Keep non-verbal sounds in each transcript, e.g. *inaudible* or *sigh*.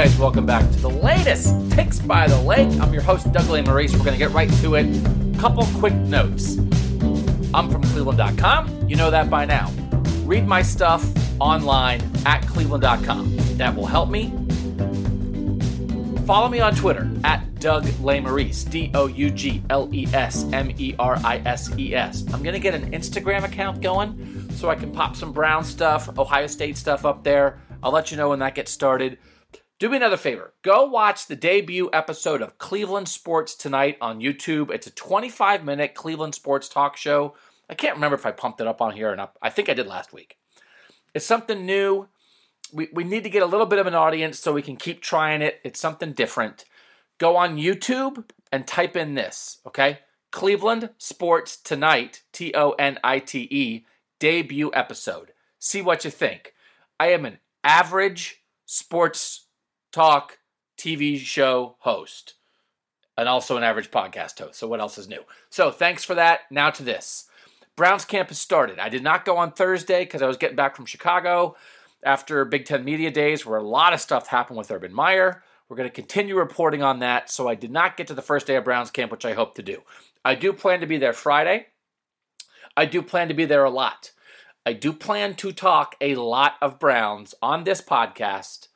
guys, welcome back to the latest Takes by the Lake. I'm your host, Doug Lesmerises. We're going to get right to it. Couple quick notes. I'm from cleveland.com. You know that by now. Read my stuff online at cleveland.com. That will help me. Follow me on Twitter at Doug Lesmerises, D O U G L E S M E R I S E S. I'm going to get an Instagram account going so I can pop some Brown stuff, Ohio State stuff up there. I'll let you know when that gets started. Do me another favor. Go watch the debut episode of Cleveland Sports Tonight on YouTube. It's a 25 minute Cleveland sports talk show. I can't remember if I pumped it up on here or not. I think I did last week. It's something new. We, we need to get a little bit of an audience so we can keep trying it. It's something different. Go on YouTube and type in this, okay? Cleveland Sports Tonight, T O N I T E, debut episode. See what you think. I am an average sports talk TV show host and also an average podcast host. So, what else is new? So, thanks for that. Now to this Browns camp has started. I did not go on Thursday because I was getting back from Chicago after Big Ten Media Days, where a lot of stuff happened with Urban Meyer. We're going to continue reporting on that. So, I did not get to the first day of Browns camp, which I hope to do. I do plan to be there Friday. I do plan to be there a lot. I do plan to talk a lot of Browns on this podcast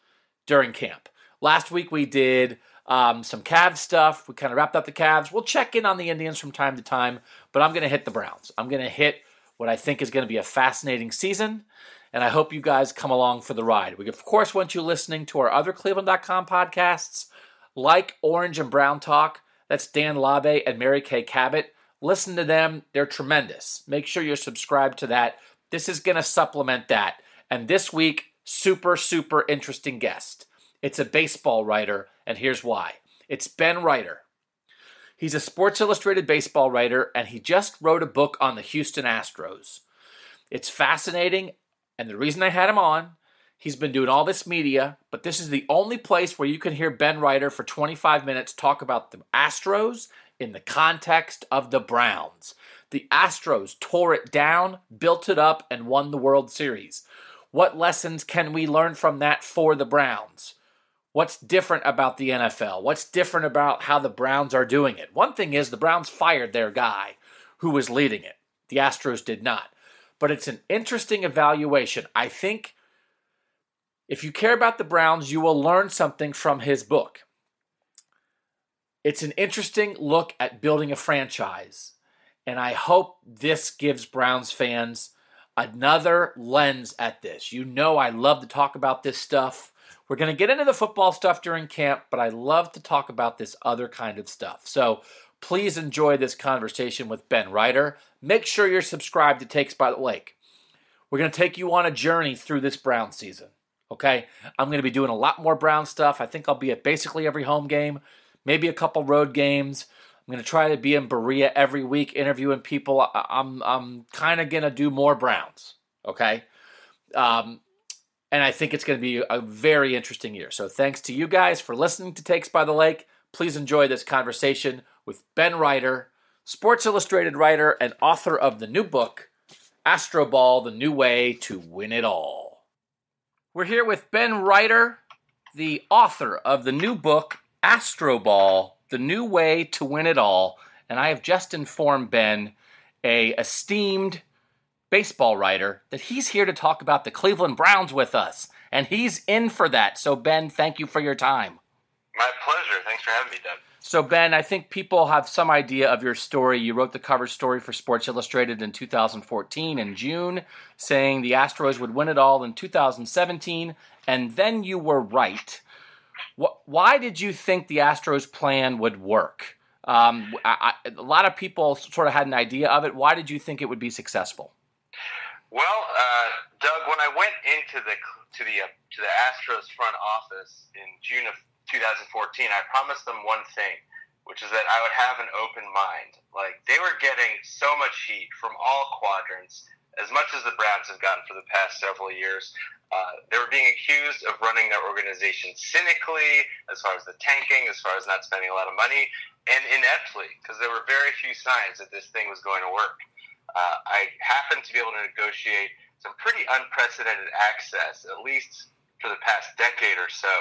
during camp. Last week we did um, some Cavs stuff. We kind of wrapped up the Cavs. We'll check in on the Indians from time to time, but I'm going to hit the Browns. I'm going to hit what I think is going to be a fascinating season, and I hope you guys come along for the ride. We, of course, want you listening to our other Cleveland.com podcasts like Orange and Brown Talk. That's Dan Labbe and Mary Kay Cabot. Listen to them, they're tremendous. Make sure you're subscribed to that. This is going to supplement that. And this week, super, super interesting guest. It's a baseball writer, and here's why. It's Ben Reiter. He's a Sports Illustrated baseball writer, and he just wrote a book on the Houston Astros. It's fascinating, and the reason I had him on, he's been doing all this media, but this is the only place where you can hear Ben Reiter for 25 minutes talk about the Astros in the context of the Browns. The Astros tore it down, built it up, and won the World Series. What lessons can we learn from that for the Browns? What's different about the NFL? What's different about how the Browns are doing it? One thing is the Browns fired their guy who was leading it. The Astros did not. But it's an interesting evaluation. I think if you care about the Browns, you will learn something from his book. It's an interesting look at building a franchise. And I hope this gives Browns fans another lens at this. You know, I love to talk about this stuff. We're going to get into the football stuff during camp, but I love to talk about this other kind of stuff. So please enjoy this conversation with Ben Reiter. Make sure you're subscribed to Takes by the Lake. We're going to take you on a journey through this Brown season. Okay? I'm going to be doing a lot more Brown stuff. I think I'll be at basically every home game, maybe a couple road games. I'm going to try to be in Berea every week interviewing people. I'm, I'm kind of going to do more Browns. Okay? Um, and I think it's going to be a very interesting year. So thanks to you guys for listening to Takes by the Lake. Please enjoy this conversation with Ben Reiter, Sports Illustrated writer and author of the new book, Astroball The New Way to Win It All. We're here with Ben Reiter, the author of the new book, Astroball The New Way to Win It All. And I have just informed Ben, a esteemed baseball writer, that he's here to talk about the Cleveland Browns with us. And he's in for that. So, Ben, thank you for your time. My pleasure. Thanks for having me, Doug. So, Ben, I think people have some idea of your story. You wrote the cover story for Sports Illustrated in 2014 in June, saying the Astros would win it all in 2017, and then you were right. Why did you think the Astros plan would work? Um, I, I, a lot of people sort of had an idea of it. Why did you think it would be successful? Well, uh, Doug, when I went into the to the uh, to the Astros front office in June of 2014, I promised them one thing, which is that I would have an open mind. Like they were getting so much heat from all quadrants, as much as the Browns have gotten for the past several years. Uh, they were being accused of running their organization cynically, as far as the tanking, as far as not spending a lot of money, and ineptly, because there were very few signs that this thing was going to work uh, I happened to be able to negotiate some pretty unprecedented access, at least for the past decade or so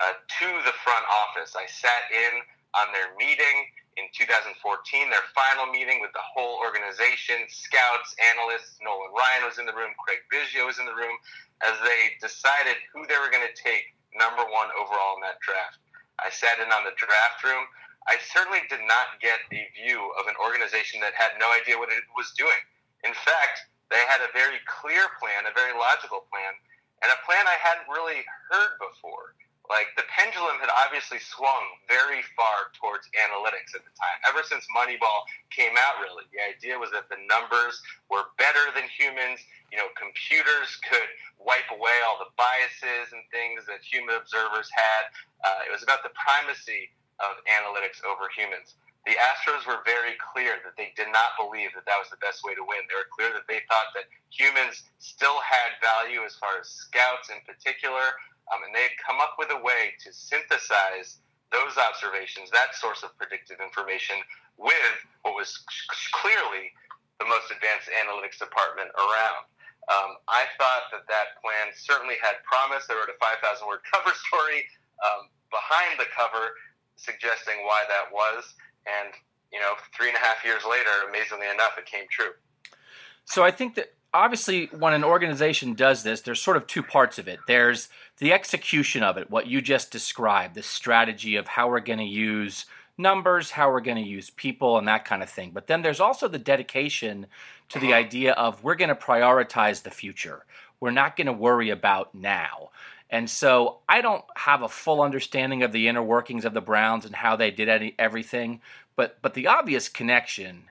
uh, to the front office. I sat in on their meeting in 2014, their final meeting with the whole organization, scouts, analysts. Nolan Ryan was in the room, Craig Biggio was in the room, as they decided who they were going to take number one overall in that draft. I sat in on the draft room. I certainly did not get a view of an organization that had no idea what it was doing. In fact, they had a very clear plan, a very logical plan, and a plan I hadn't really heard before. Like the pendulum had obviously swung very far towards analytics at the time. Ever since Moneyball came out, really, the idea was that the numbers were better than humans. You know, computers could wipe away all the biases and things that human observers had. Uh, it was about the primacy of analytics over humans. The Astros were very clear that they did not believe that that was the best way to win. They were clear that they thought that humans still had value as far as scouts in particular, um, and they had come up with a way to synthesize those observations, that source of predictive information, with what was clearly the most advanced analytics department around. Um, I thought that that plan certainly had promise. They wrote a 5,000 word *laughs* cover story um, behind the cover suggesting why that was. And, you know, three and a half years later, amazingly enough, it came true. So I think that obviously when an organization does this there's sort of two parts of it there's the execution of it what you just described the strategy of how we're going to use numbers how we're going to use people and that kind of thing. But then there's also the dedication to the uh-huh. idea of we're going to prioritize the future. We're not going to worry about now. And so I don't have a full understanding of the inner workings of the Browns and how they did any, everything, but but the obvious connection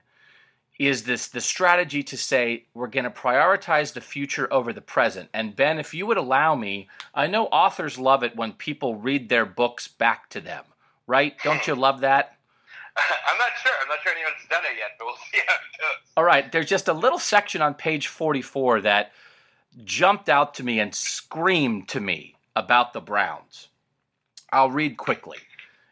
is this the strategy to say we're going to prioritize the future over the present. And Ben, if you would allow me, I know authors love it when people read their books back to them, right? Don't you love that? *laughs* I'm not sure. I'm not sure anyone's done it yet, but we'll see how it goes. All right. There's just a little section on page 44 that jumped out to me and screamed to me about the Browns. I'll read quickly.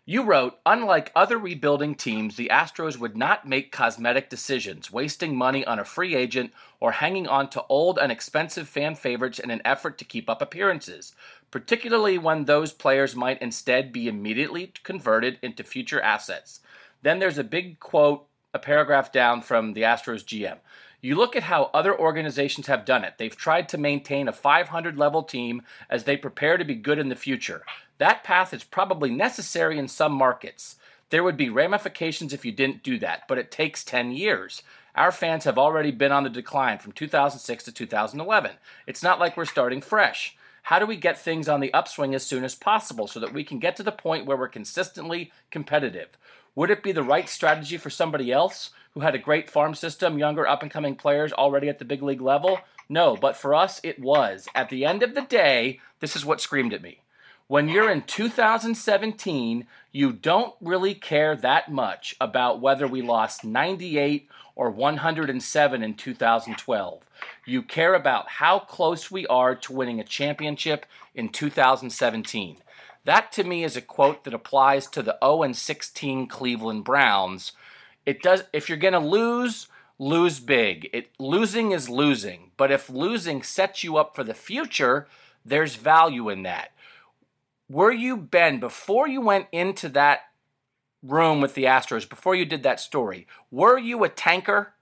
You wrote, unlike other rebuilding teams, the Astros would not make cosmetic decisions, wasting money on a free agent or hanging on to old and expensive fan favorites in an effort to keep up appearances, particularly when those players might instead be immediately converted into future assets. Then there's a big quote, a paragraph down from the Astros GM. You look at how other organizations have done it. They've tried to maintain a 500 level team as they prepare to be good in the future. That path is probably necessary in some markets. There would be ramifications if you didn't do that, but it takes 10 years. Our fans have already been on the decline from 2006 to 2011. It's not like we're starting fresh. How do we get things on the upswing as soon as possible so that we can get to the point where we're consistently competitive? Would it be the right strategy for somebody else who had a great farm system, younger up and coming players already at the big league level? No, but for us, it was. At the end of the day, this is what screamed at me. When you're in 2017, you don't really care that much about whether we lost 98 or 107 in 2012. You care about how close we are to winning a championship in 2017. That to me is a quote that applies to the 0 and 16 Cleveland Browns. It does if you're going to lose, lose big. It losing is losing, but if losing sets you up for the future, there's value in that were you Ben before you went into that room with the Astros before you did that story? Were you a tanker?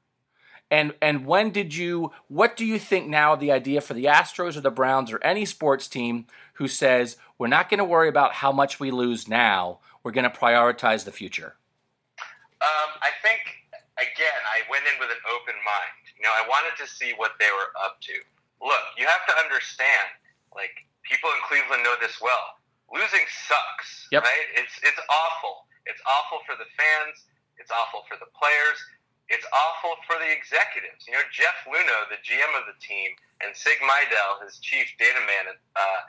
And and when did you what do you think now of the idea for the Astros or the Browns or any sports team who says we're not going to worry about how much we lose now, we're going to prioritize the future? I think again, I went in with an open mind. You know, I wanted to see what they were up to. Look, you have to understand, like people in Cleveland know this well losing sucks, yep. right? It's it's awful. It's awful for the fans. It's awful for the players. It's awful for the executives. You know, Jeff Luhnow, the GM of the team, and Sig Mejdal, his chief data man, uh,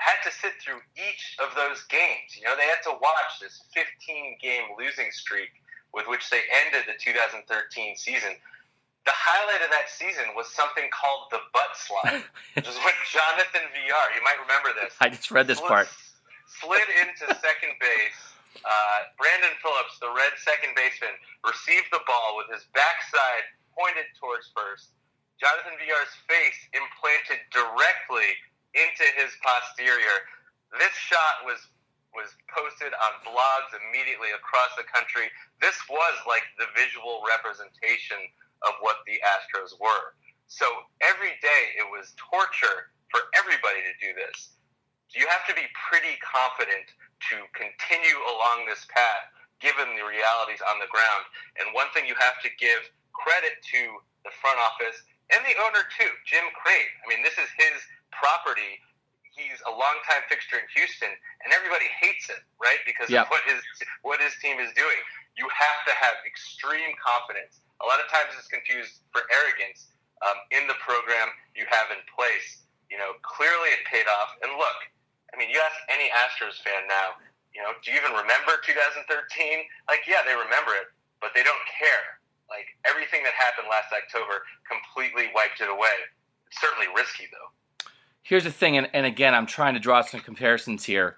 had to sit through each of those games. You know, they had to watch this 15 game losing streak with which they ended the 2013 season. The highlight of that season was something called the butt slide, which is when *laughs* Jonathan Villar, you might remember this. I just read this part slid into second base. Uh, Brandon Phillips, the red second baseman, received the ball with his backside pointed towards first. Jonathan Villar's face implanted directly into his posterior. This shot was was posted on blogs immediately across the country. This was like the visual representation of what the Astros were. So every day it was torture for everybody to do this. You have to be pretty confident to continue along this path given the realities on the ground. And one thing you have to give credit to the front office and the owner too, Jim Crane. I mean, this is his property he's a longtime fixture in Houston, and everybody hates him, right? Because yep. of what his what his team is doing. You have to have extreme confidence. A lot of times it's confused for arrogance um, in the program you have in place. You know, clearly it paid off. And look, I mean, you ask any Astros fan now, you know, do you even remember 2013? Like, yeah, they remember it, but they don't care. Like everything that happened last October completely wiped it away. It's certainly risky though here's the thing, and, and again, I'm trying to draw some comparisons here.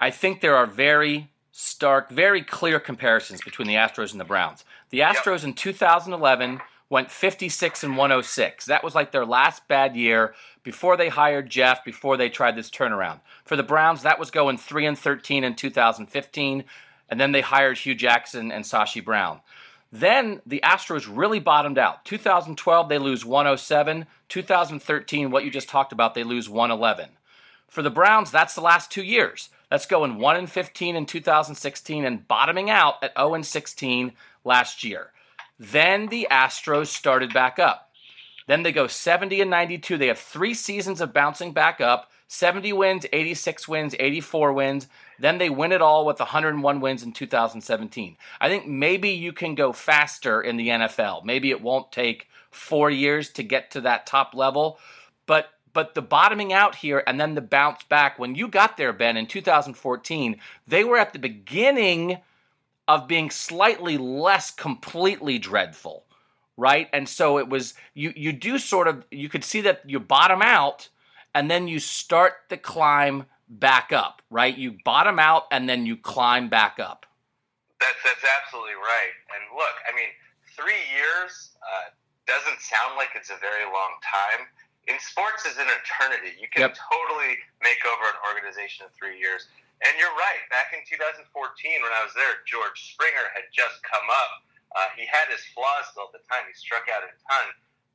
I think there are very stark, very clear comparisons between the Astros and the Browns. The Astros yep. in 2011 went 56 and 106. That was like their last bad year before they hired Jeff, before they tried this turnaround. For the Browns, that was going 3 and 13 in 2015, and then they hired Hue Jackson and Sashi Brown. Then the Astros really bottomed out. 2012, they lose 107. 2013, what you just talked about, they lose 111. For the Browns, that's the last two years. Let's go in 1 and 15 in 2016 and bottoming out at 0 and 16 last year. Then the Astros started back up. Then they go 70 and 92. They have three seasons of bouncing back up 70 wins, 86 wins, 84 wins. Then they win it all with 101 wins in 2017. I think maybe you can go faster in the NFL. Maybe it won't take four years to get to that top level, but but the bottoming out here and then the bounce back when you got there ben in 2014 they were at the beginning of being slightly less completely dreadful right and so it was you you do sort of you could see that you bottom out and then you start the climb back up, right? You bottom out and then you climb back up. That's that's absolutely right. And look, I mean, three years uh, doesn't sound like it's a very long time. In sports, is an eternity. You can yep. totally make over an organization in three years. And you're right. Back in 2014, when I was there, George Springer had just come up. Uh, he had his flaws still at the time. He struck out a ton,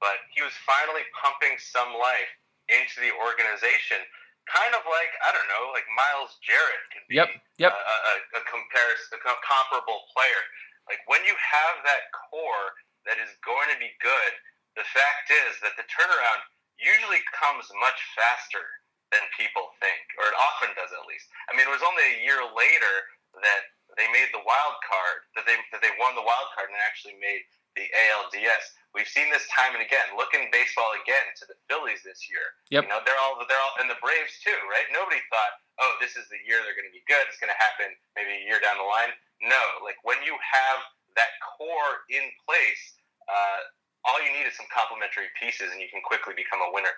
but he was finally pumping some life into the organization kind of like I don't know, like Myles Garrett can be yep, yep. Uh, a, a, a comparison, a comparable player. Like when you have that core that is going to be good, the fact is that the turnaround usually comes much faster than people think, or it often does at least. I mean, it was only a year later that they made the wild card, that they that they won the wild card and actually made the ALDS. We've seen this time and again. Look in baseball again to the Phillies this year. Yep. You know, they're all they're all and the Braves too, right? Nobody thought, oh, this is the year they're going to be good. It's going to happen maybe a year down the line. No, like when you have that core in place, uh, all you need is some complementary pieces, and you can quickly become a winner.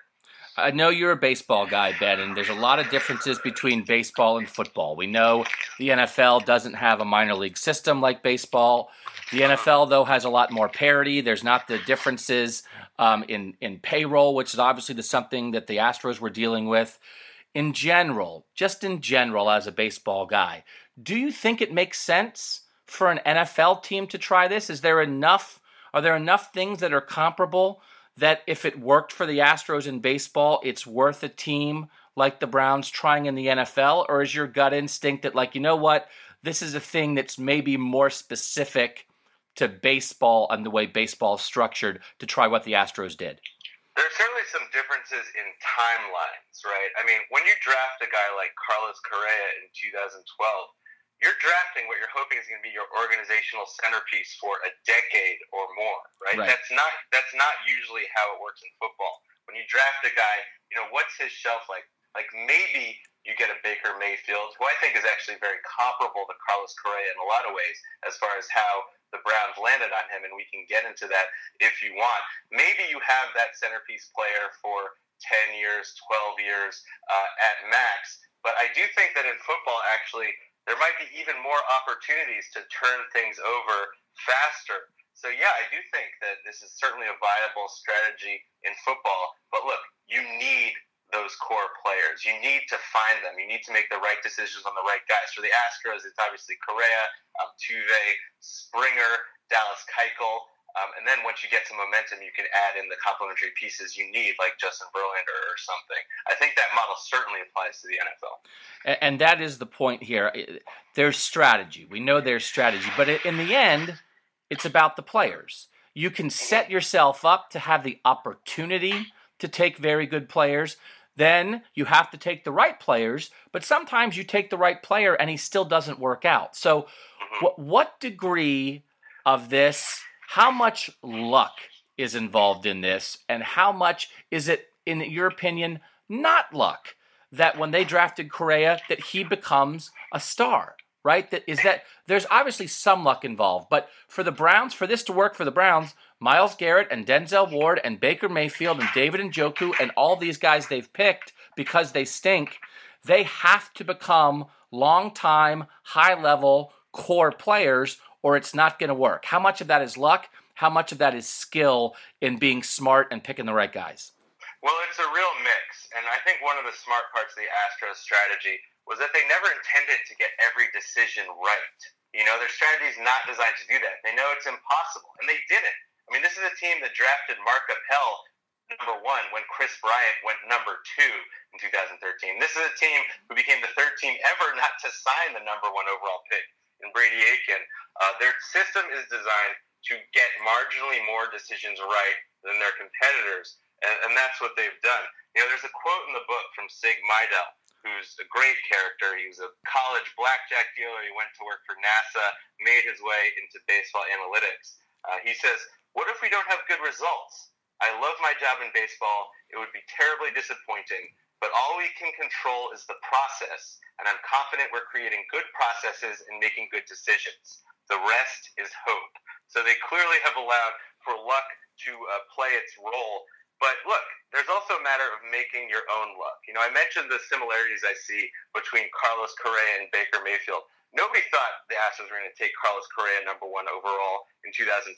I know you're a baseball guy, Ben, and there's a lot of differences between baseball and football. We know the NFL doesn't have a minor league system like baseball. The NFL, though, has a lot more parity. There's not the differences um, in in payroll, which is obviously the something that the Astros were dealing with. In general, just in general, as a baseball guy, do you think it makes sense for an NFL team to try this? Is there enough? Are there enough things that are comparable that if it worked for the Astros in baseball, it's worth a team like the Browns trying in the NFL? Or is your gut instinct that, like, you know what, this is a thing that's maybe more specific to baseball and the way baseball is structured to try what the Astros did? There's certainly some differences in timelines, right? I mean, when you draft a guy like Carlos Correa in 2012, you're drafting what you're hoping is going to be your organizational centerpiece for a decade or more, right? right? That's not that's not usually how it works in football. When you draft a guy, you know what's his shelf like? Like maybe you get a Baker Mayfield, who I think is actually very comparable to Carlos Correa in a lot of ways, as far as how the Browns landed on him, and we can get into that if you want. Maybe you have that centerpiece player for 10 years, 12 years uh, at max. But I do think that in football, actually, there might be even more opportunities to turn things over faster. So, yeah, I do think that this is certainly a viable strategy in football. But look, you need those core players. You need to find them. You need to make the right decisions on the right guys. For the Astros, it's obviously Correa, Tuve, Springer, Dallas Keuchel. Um, and then once you get some momentum, you can add in the complementary pieces you need, like Justin Verlander or something. I think that model certainly applies to the NFL. And that is the point here. There's strategy. We know there's strategy, but in the end, it's about the players. You can set yourself up to have the opportunity to take very good players. Then you have to take the right players, but sometimes you take the right player and he still doesn't work out. So, mm-hmm. what, what degree of this, how much luck is involved in this, and how much is it, in your opinion, not luck? That when they drafted Correa, that he becomes a star right? That is that there's obviously some luck involved, but for the Browns, for this to work for the Browns, Myles Garrett and Denzel Ward and Baker Mayfield and David Njoku and all these guys they've picked because they stink, they have to become long time, high level core players or it's not going to work. How much of that is luck? How much of that is skill in being smart and picking the right guys? Well, it's a real mix. And I think one of the smart parts of the Astros strategy was that they never intended to get every decision right. You know, their strategy is not designed to do that. They know it's impossible, and they didn't. I mean, this is a team that drafted Mark Appel number one when Kris Bryant went number two in 2013. This is a team who became the third team ever not to sign the number one overall pick in Brady Aiken. Uh, their system is designed to get marginally more decisions right than their competitors, and, and that's what they've done. You know, there's a quote in the book from Sig Mejdal who's a great character. He was a college blackjack dealer. He went to work for NASA, made his way into baseball analytics. Uh, he says, What if we don't have good results? I love my job in baseball. It would be terribly disappointing, but all we can control is the process, and I'm confident we're creating good processes and making good decisions. The rest is hope. So they clearly have allowed for luck to uh, play its role but look, there's also a matter of making your own luck. You know, I mentioned the similarities I see between Carlos Correa and Baker Mayfield. Nobody thought the Astros were going to take Carlos Correa number one overall in 2012.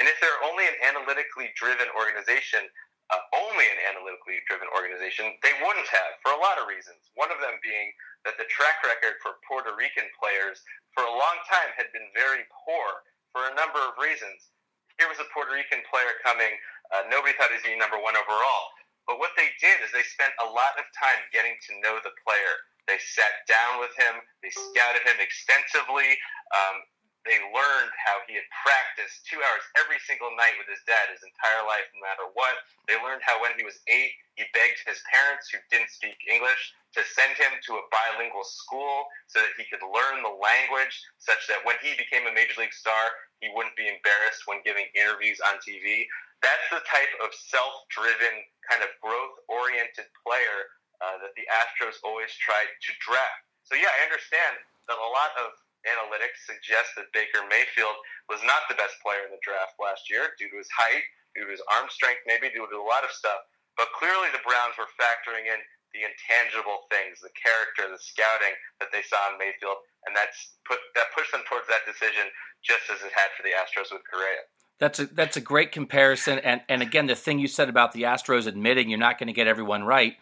And if they're only an analytically driven organization, uh, only an analytically driven organization, they wouldn't have for a lot of reasons. One of them being that the track record for Puerto Rican players for a long time had been very poor for a number of reasons. Here was a Puerto Rican player coming uh, nobody thought he was be number one overall. But what they did is they spent a lot of time getting to know the player. They sat down with him. They scouted him extensively. Um, they learned how he had practiced two hours every single night with his dad his entire life, no matter what. They learned how when he was eight, he begged his parents, who didn't speak English, to send him to a bilingual school so that he could learn the language, such that when he became a major league star, he wouldn't be embarrassed when giving interviews on TV that's the type of self-driven, kind of growth-oriented player uh, that the Astros always tried to draft. So yeah, I understand that a lot of analytics suggest that Baker Mayfield was not the best player in the draft last year due to his height, due to his arm strength, maybe due to a lot of stuff. But clearly, the Browns were factoring in the intangible things, the character, the scouting that they saw in Mayfield, and that's put that pushed them towards that decision, just as it had for the Astros with Correa. That's a that's a great comparison, and and again, the thing you said about the Astros admitting you're not going to get everyone right.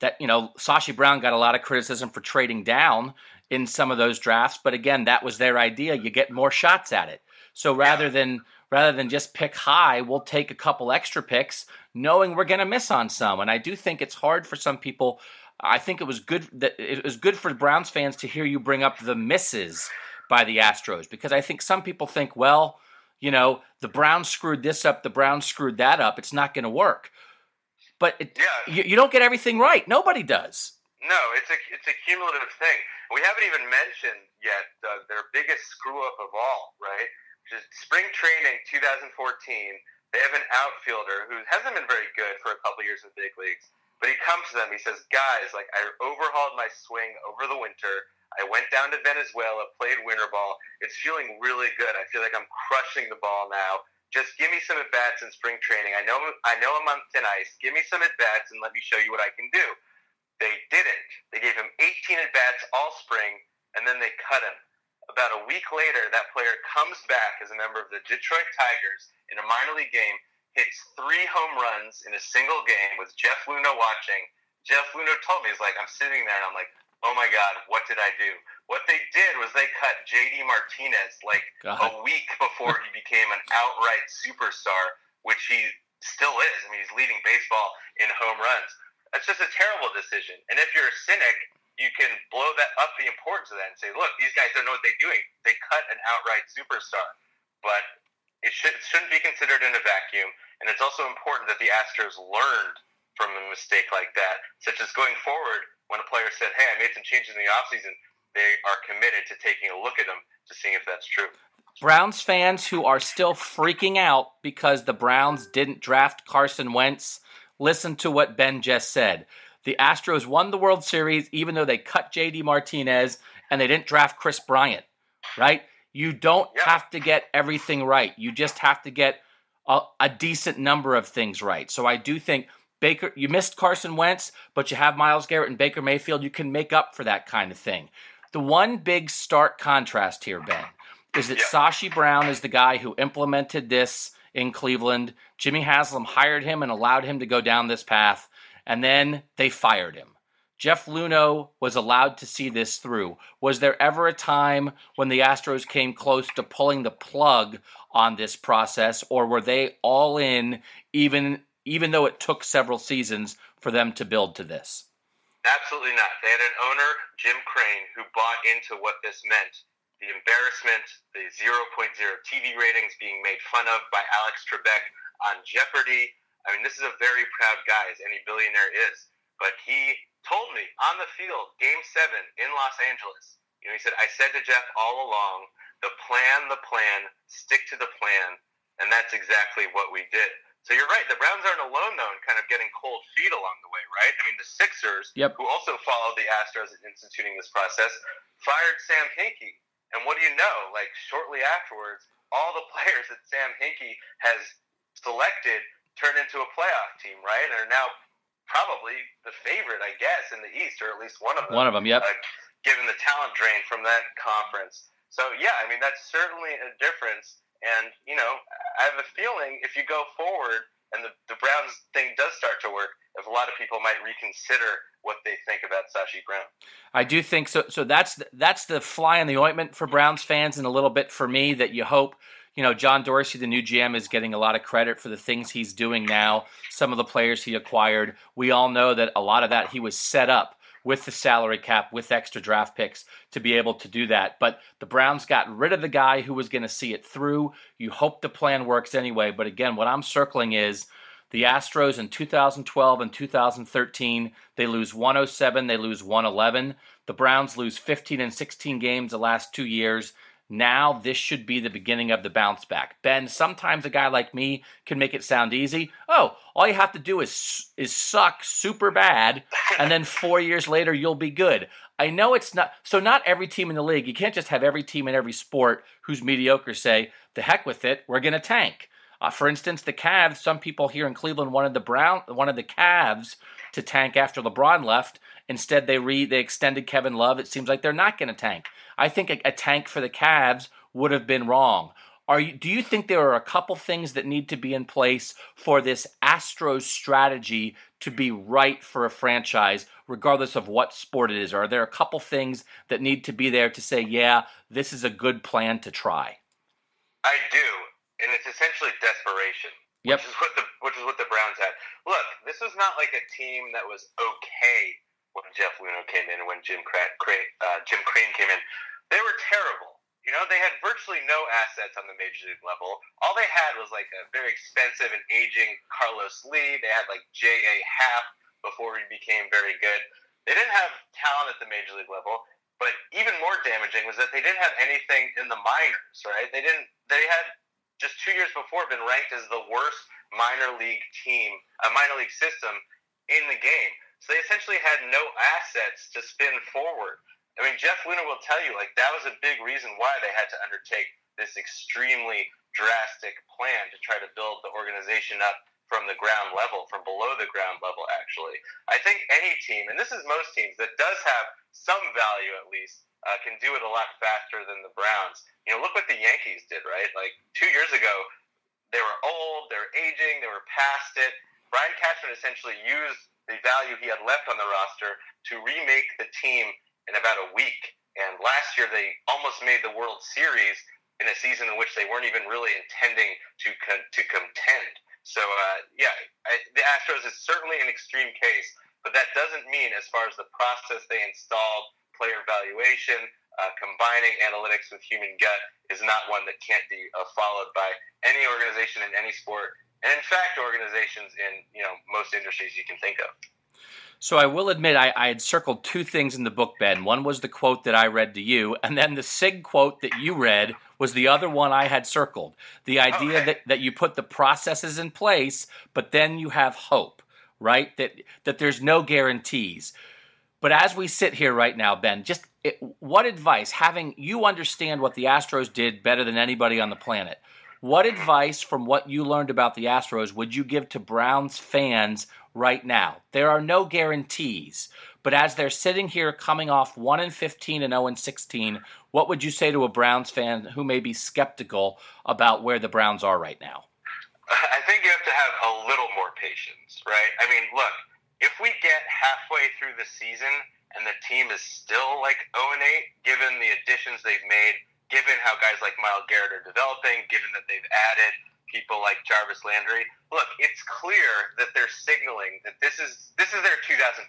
That you know, Sashi Brown got a lot of criticism for trading down in some of those drafts, but again, that was their idea. You get more shots at it. So rather than rather than just pick high, we'll take a couple extra picks, knowing we're going to miss on some. And I do think it's hard for some people. I think it was good that it was good for Browns fans to hear you bring up the misses by the Astros because I think some people think, well, you know, the Browns screwed this up, the Browns screwed that up. It's not going to work. But it, yeah. you, you, don't get everything right. Nobody does. No, it's a it's a cumulative thing. We haven't even mentioned yet uh, their biggest screw up of all, right? Which is spring training 2014. They have an outfielder who hasn't been very good for a couple years in the big leagues. But he comes to them. He says, "Guys, like I overhauled my swing over the winter. I went down to Venezuela, played winter ball. It's feeling really good. I feel like I'm crushing the ball now. Just give me some at bats in spring training. I know I know I'm on thin ice. Give me some at bats and let me show you what I can do. They didn't. They gave him 18 at bats all spring, and then they cut him. About a week later, that player comes back as a member of the Detroit Tigers in a minor league game, hits three home runs in a single game with Jeff Luhnow watching, Jeff Luhnow told me, he's like, I'm sitting there and I'm like, oh my God, what did I do? What they did was they cut JD Martinez like God. a week before he became an outright superstar, which he still is. I mean, he's leading baseball in home runs. That's just a terrible decision. And if you're a cynic, you can blow that up the importance of that and say, look, these guys don't know what they're doing. They cut an outright superstar. But it, should, it shouldn't be considered in a vacuum. And it's also important that the Astros learned from a mistake like that, such as going forward when a player said, hey, I made some changes in the offseason, they are committed to taking a look at them to seeing if that's true. Browns fans who are still freaking out because the Browns didn't draft Carson Wentz, listen to what Ben just said. The Astros won the World Series even though they cut JD Martinez and they didn't draft Kris Bryant, right? You don't yeah. have to get everything right. You just have to get a, a, decent number of things right. So I do think Baker, you missed Carson Wentz, but you have Myles Garrett and Baker Mayfield. You can make up for that kind of thing. The one big stark contrast here, Ben, is that yeah. Sashi Brown is the guy who implemented this in Cleveland. Jimmy Haslam hired him and allowed him to go down this path, and then they fired him. Jeff Luhnow was allowed to see this through. Was there ever a time when the Astros came close to pulling the plug on this process, or were they all in, even even though it took several seasons for them to build to this? Absolutely not. They had an owner, Jim Crane, who bought into what this meant the embarrassment, the 0.0 TV ratings being made fun of by Alex Trebek on Jeopardy. I mean, this is a very proud guy, as any billionaire is. But he told me on the field, game seven in Los Angeles, you know, he said, I said to Jeff all along, the plan, the plan, stick to the plan. And that's exactly what we did. So you're right. The Browns aren't alone though in kind of getting cold feet along the way, right? I mean, the Sixers, yep. who also followed the Astros in instituting this process, fired Sam Hinkie. And what do you know? Like shortly afterwards, all the *laughs* players that Sam Hinkie has selected turned into a playoff team, right? And are now probably the favorite, I guess, in the East, or at least one of them. One of them, yep. Uh, given the talent drain from that conference. So yeah, I mean that's certainly a difference. And, you know, I have a feeling if you go forward and the, the Browns thing does start to work, if a lot of people might reconsider what they think about Sashi Brown. I do think so. So that's the, that's the fly in the ointment for Browns fans, and a little bit for me that you hope. You know, John Dorsey, the new GM, is getting a lot of credit for the things he's doing now. Some of the players he acquired. We all know that a lot of that he was set up with the salary cap, with extra draft picks to be able to do that. But the Browns got rid of the guy who was going to see it through. You hope the plan works anyway. But again, what I'm circling is the Astros in 2012 and 2013, they lose 107, they lose 111. The Browns lose 15 and 16 games the last two years. Now this should be the beginning of the bounce back. Ben, sometimes a guy like me can make it sound easy. Oh, all you have to do is is suck super bad, and then four years later you'll be good. I know it's not so. Not every team in the league. You can't just have every team in every sport who's mediocre say, "The heck with it, we're going to tank." Uh, for instance, the Cavs. Some people here in Cleveland wanted the Brown, wanted the Cavs to tank after LeBron left. Instead, they re they extended Kevin Love. It seems like they're not going to tank. I think a, a tank for the Cavs would have been wrong. Are you, do you think there are a couple things that need to be in place for this Astros strategy to be right for a franchise, regardless of what sport it is? Or are there a couple things that need to be there to say, yeah, this is a good plan to try? I do, and it's essentially desperation. Yep. Which is what the which is what the Browns had. Look, this was not like a team that was okay when Jeff Luhnow came in and when Jim Crane, uh, Jim Crane came in. They were terrible. You know, they had virtually no assets on the major league level. All they had was like a very expensive and aging Carlos Lee. They had like J.A. Happ before he became very good. They didn't have talent at the major league level, but even more damaging was that they didn't have anything in the minors, right? They didn't, they had just two years before been ranked as the worst minor league team, a minor league system in the game. So they essentially had no assets to spin forward. I mean, Jeff Luhnow will tell you, like, that was a big reason why they had to undertake this extremely drastic plan to try to build the organization up from the ground level, from below the ground level, actually. I think any team, and this is most teams, that does have some value at least, uh, can do it a lot faster than the Browns. You know, look what the Yankees did, right? Like, two years ago, they were old, they were aging, they were past it. Brian Cashman essentially used the value he had left on the roster to remake the team in about a week. And last year they almost made the World Series in a season in which they weren't even really intending to con- to contend. So uh, yeah, I, the Astros is certainly an extreme case, but that doesn't mean, as far as the process they installed, player evaluation, uh, combining analytics with human gut, is not one that can't be uh, followed by any organization in any sport, and in fact, organizations in you know most industries you can think of. So I will admit I, I, had circled two things in the book, Ben. One was the quote that I read to you, and then the SIG quote that you read was the other one I had circled. The idea okay. that, that you put the processes in place, but then you have hope, right? That that there's no guarantees. But as we sit here right now, Ben, just it, what advice, having you understand what the Astros did better than anybody on the planet, what advice from what you learned about the Astros would you give to Browns fans right now? There are no guarantees, but as they're sitting here coming off 1 and 15 and 0 and 16, what would you say to a Browns fan who may be skeptical about where the Browns are right now? I think you have to have a little more patience, right? I mean, look, if we get halfway through the season and the team is still like 0 and 8, given the additions they've made given how guys like Myles Garrett are developing, given that they've added people like Jarvis Landry, look, it's clear that they're signaling that this is this is their 2014,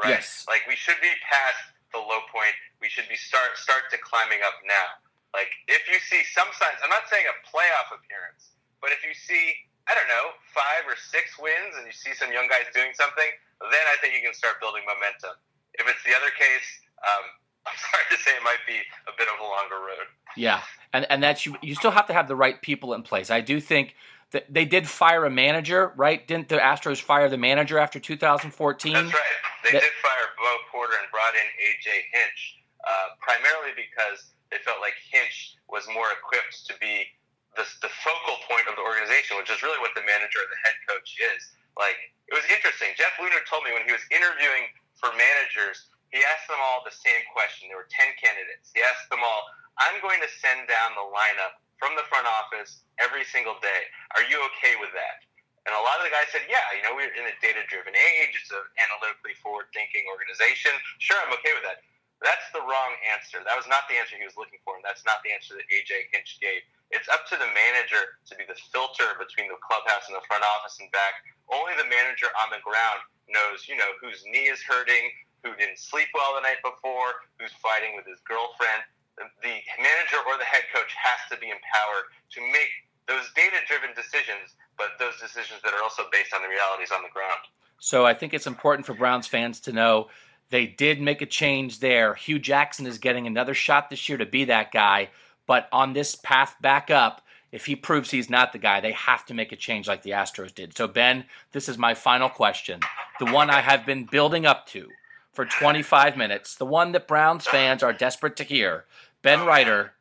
right? Yes. Like we should be past the low point. We should be start start to climbing up now. Like if you see some signs, I'm not saying a playoff appearance, but if you see I don't know five or six wins and you see some young guys doing something, then I think you can start building momentum. If it's the other case, um, *laughs* I'm sorry to say it might be a bit of a longer road. Yeah, and and that's you. You still have to have the right people in place. I do think that they did fire a manager, right? Didn't the Astros fire the manager after 2014? That's right. They that, did fire Bo Porter and brought in AJ Hinch, uh, primarily because they felt like Hinch was more equipped to be the, the focal point of the organization, which is really what the manager or the head coach is. Like it was interesting. Jeff Luhnow told me when he was interviewing for managers he asked them all the same question. There were 10 candidates. He asked them all, I'm going to send down the lineup from the front office every single day. Are you okay with that? And a lot of the guys said, yeah, you know, we're in a data driven age. It's an analytically forward thinking organization. Sure, I'm okay with that. That's the wrong answer. That was not the answer he was looking for, and that's not the answer that AJ Hinch gave. It's up to the manager to be the filter between the clubhouse and the front office and back. Only the manager on the ground knows, you know, whose knee is hurting, who didn't sleep well the night before, who's fighting with his girlfriend. The manager or the head coach has to be empowered to make those data driven decisions, but those decisions that are also based on the realities on the ground. So I think it's important for Browns fans to know they did make a change there. Hue Jackson is getting another shot this year to be that guy, but on this path back up, if he proves he's not the guy, they have to make a change like the Astros did. So, Ben, this is my final question. The one I have been building up to for 25 minutes, the one that Browns fans are desperate to hear. Ben Reiter,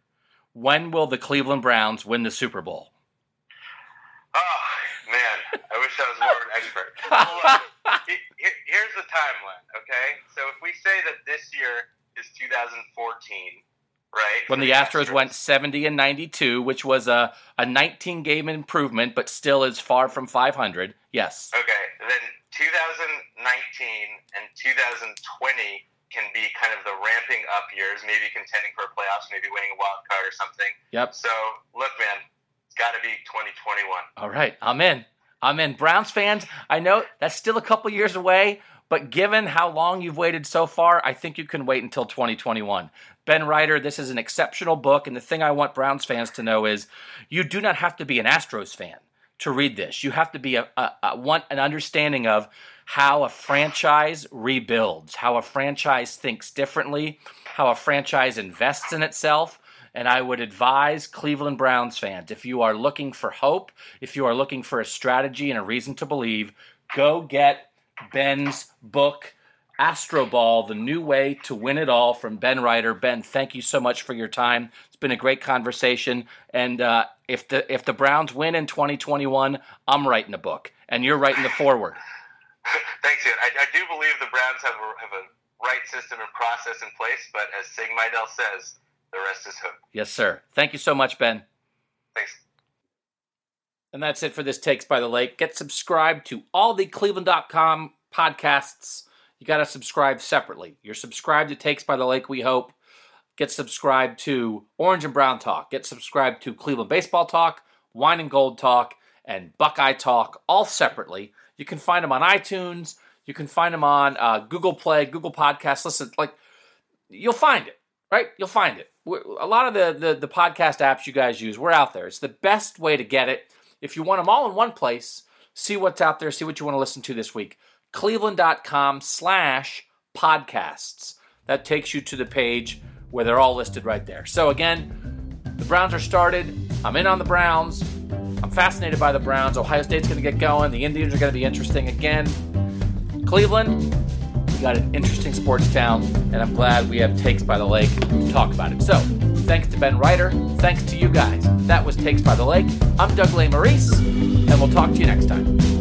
when will the Cleveland Browns win the Super Bowl? Oh, man. I wish I was more of an expert. *laughs* Look, here's the timeline, okay? So if we say that this year is 2014, right? When the Astros, Astros went 70 and 92, which was a, a 19 game improvement, but still is far from 500. Yes. Okay. Then 2019 and 2020 can be kind of the ramping up years, maybe contending for a playoffs, maybe winning a wild card or something. Yep. So look, man, it's got to be 2021. All right, I'm in. I'm in. Browns fans, I know that's still a couple years away, but given how long you've waited so far, I think you can wait until 2021. Ben Reiter, this is an exceptional book, and the thing I want Browns fans to know is you do not have to be an Astros fan to read this. You have to be a, a, a want an understanding of how a franchise rebuilds, how a franchise thinks differently, how a franchise invests in itself. And I would advise Cleveland Browns fans if you are looking for hope, if you are looking for a strategy and a reason to believe, go get Ben's book, Astroball, The New Way to Win It All from Ben Reiter. Ben, thank you so much for your time. It's been a great conversation. And uh, if the if the Browns win in 2021, I'm writing a book, and you're writing the forward. *laughs* Thanks, Ian. I, I, do believe the Browns have a, have a right system and process in place, but as Sig Mejdal says, the rest is hope. Yes, sir. Thank you so much, Ben. Thanks. And that's it for this Takes by the Lake. Get subscribed to all the Cleveland.com podcasts, you got to subscribe separately. You're subscribed to Takes by the Lake, we hope. Get subscribed to Orange and Brown Talk. Get subscribed to Cleveland Baseball Talk, Wine and Gold Talk, and Buckeye Talk, all separately. You can find them on iTunes. You can find them on uh, Google Play, Google Podcasts. Listen, like you'll find it, right? You'll find it. A lot of the, the the podcast apps you guys use, we're out there. It's the best way to get it. If you want them all in one place, see what's out there, see what you want to listen to this week. Cleveland.com slash podcasts. That takes you to the page where they're all listed right there. So again, the Browns are started. I'm in on the Browns. I'm fascinated by the Browns. Ohio State's going to get going. The Indians are going to be interesting again. Cleveland, got an interesting sports town, and I'm glad we have Takes by the Lake to talk about it. So, thanks to Ben Reiter. Thanks to you guys. That was Takes by the Lake. I'm Doug Lesmerises, and we'll talk to you next time.